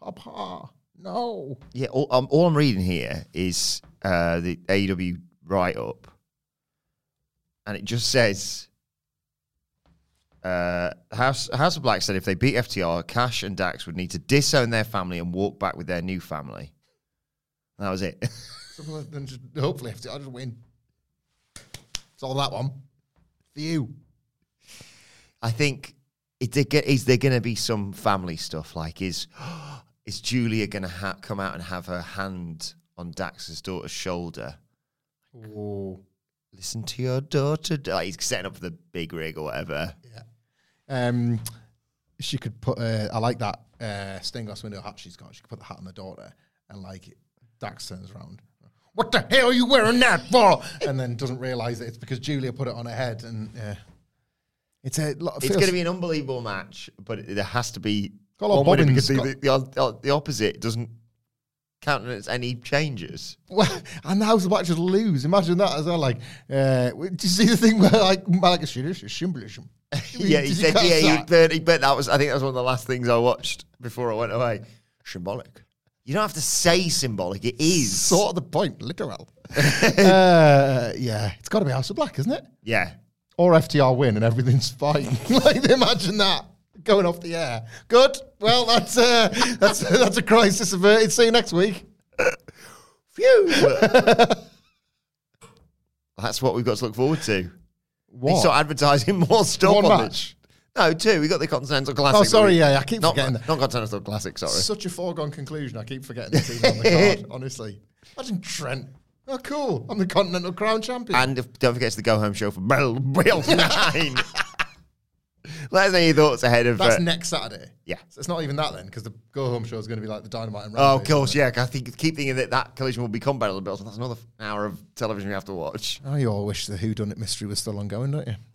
Speaker 2: Papa, no.
Speaker 1: yeah. All, um, all I'm reading here is uh, the AEW write up, and it just says. Uh, House House of Black said if they beat FTR, Cash and Dax would need to disown their family and walk back with their new family. That was it.
Speaker 2: So then just hopefully I just win. It's all that one. For you.
Speaker 1: I think is there, is there going to be some family stuff like is is Julia going to ha- come out and have her hand on Dax's daughter's shoulder?
Speaker 2: Oh.
Speaker 1: Listen to your daughter. Like he's setting up for the big rig or whatever. Yeah.
Speaker 2: Um, she could put. Uh, I like that uh, stained glass window hat she's got. She could put the hat on the daughter, and like Dax turns around. What the hell are you wearing that for? and then doesn't realize that it's because Julia put it on her head, and yeah, it's a. lot-
Speaker 1: It's going to be an unbelievable match, but it, there has to be
Speaker 2: Got a lot of
Speaker 1: because the, the, the, the opposite doesn't countenance any changes.
Speaker 2: Well, and the House of Black just lose. Imagine that as well. Like, uh, did you see the thing where like Malachus is symbolism?
Speaker 1: yeah, he said,
Speaker 2: catch
Speaker 1: yeah, he
Speaker 2: that?
Speaker 1: bet, he bet that was, I think that was one of the last things I watched before I went away. Symbolic. You don't have to say symbolic. It is.
Speaker 2: Sort of the point, literal. uh, yeah, it's got to be House of Black, isn't it?
Speaker 1: Yeah.
Speaker 2: Or FTR win and everything's fine. like, imagine that going off the air. Good. Well, that's uh, that's that's a crisis averted. See you next week.
Speaker 1: Phew. That's what we've got to look forward to. They
Speaker 2: What?
Speaker 1: start advertising more stuff
Speaker 2: One
Speaker 1: on
Speaker 2: match?
Speaker 1: No, two. We got the Continental Classic.
Speaker 2: Oh, sorry,
Speaker 1: we-
Speaker 2: yeah, I keep
Speaker 1: not,
Speaker 2: forgetting that.
Speaker 1: Not Continental Classic, sorry.
Speaker 2: Such a foregone conclusion. I keep forgetting the team on the card. Honestly, imagine Trent. Oh, cool! I'm the Continental Crown champion.
Speaker 1: And if, don't forget it's the go home show for Bell Bill 9. Let us know your thoughts ahead of.
Speaker 2: That's
Speaker 1: uh,
Speaker 2: next Saturday.
Speaker 1: Yeah.
Speaker 2: So it's not even that then, because the go home show is going to be like the Dynamite and
Speaker 1: Oh, of
Speaker 2: Rampage,
Speaker 1: course,
Speaker 2: isn't
Speaker 1: yeah. 'cause I think keep thinking that that collision will become Battle of the Bills. That's another hour of television we have to watch.
Speaker 2: Oh, you all wish the Who Done It mystery was still ongoing, don't you?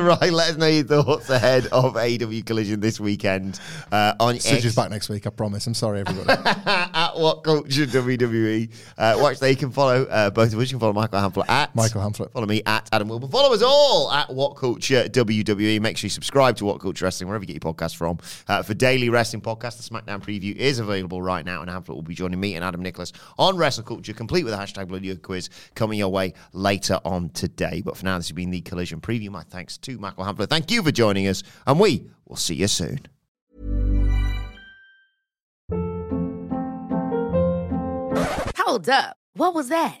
Speaker 1: right, let us know your thoughts ahead of AW Collision this weekend uh, on X.
Speaker 2: is back next week. I promise. I'm sorry, everybody.
Speaker 1: at What Culture WWE. Uh, watch there. You can follow uh, both of us. You can follow Michael Hamflett at
Speaker 2: Michael Hamflett.
Speaker 1: Follow me at Adam Wilbourn. Follow us all at What Culture WWE. Make sure you subscribe to What Culture Wrestling wherever you get your podcast from. Uh, for daily wrestling podcast, the SmackDown preview is available right now, and Hamflett will be joining me and Adam Nicholas on Wrestle Culture, complete with a hashtag Bloody Good quiz coming your way later on today. But for now, this has been the Collision preview. My thanks to Michael Hamflett. Thank you for joining us, and we will see you soon.
Speaker 4: Hold up. What was that?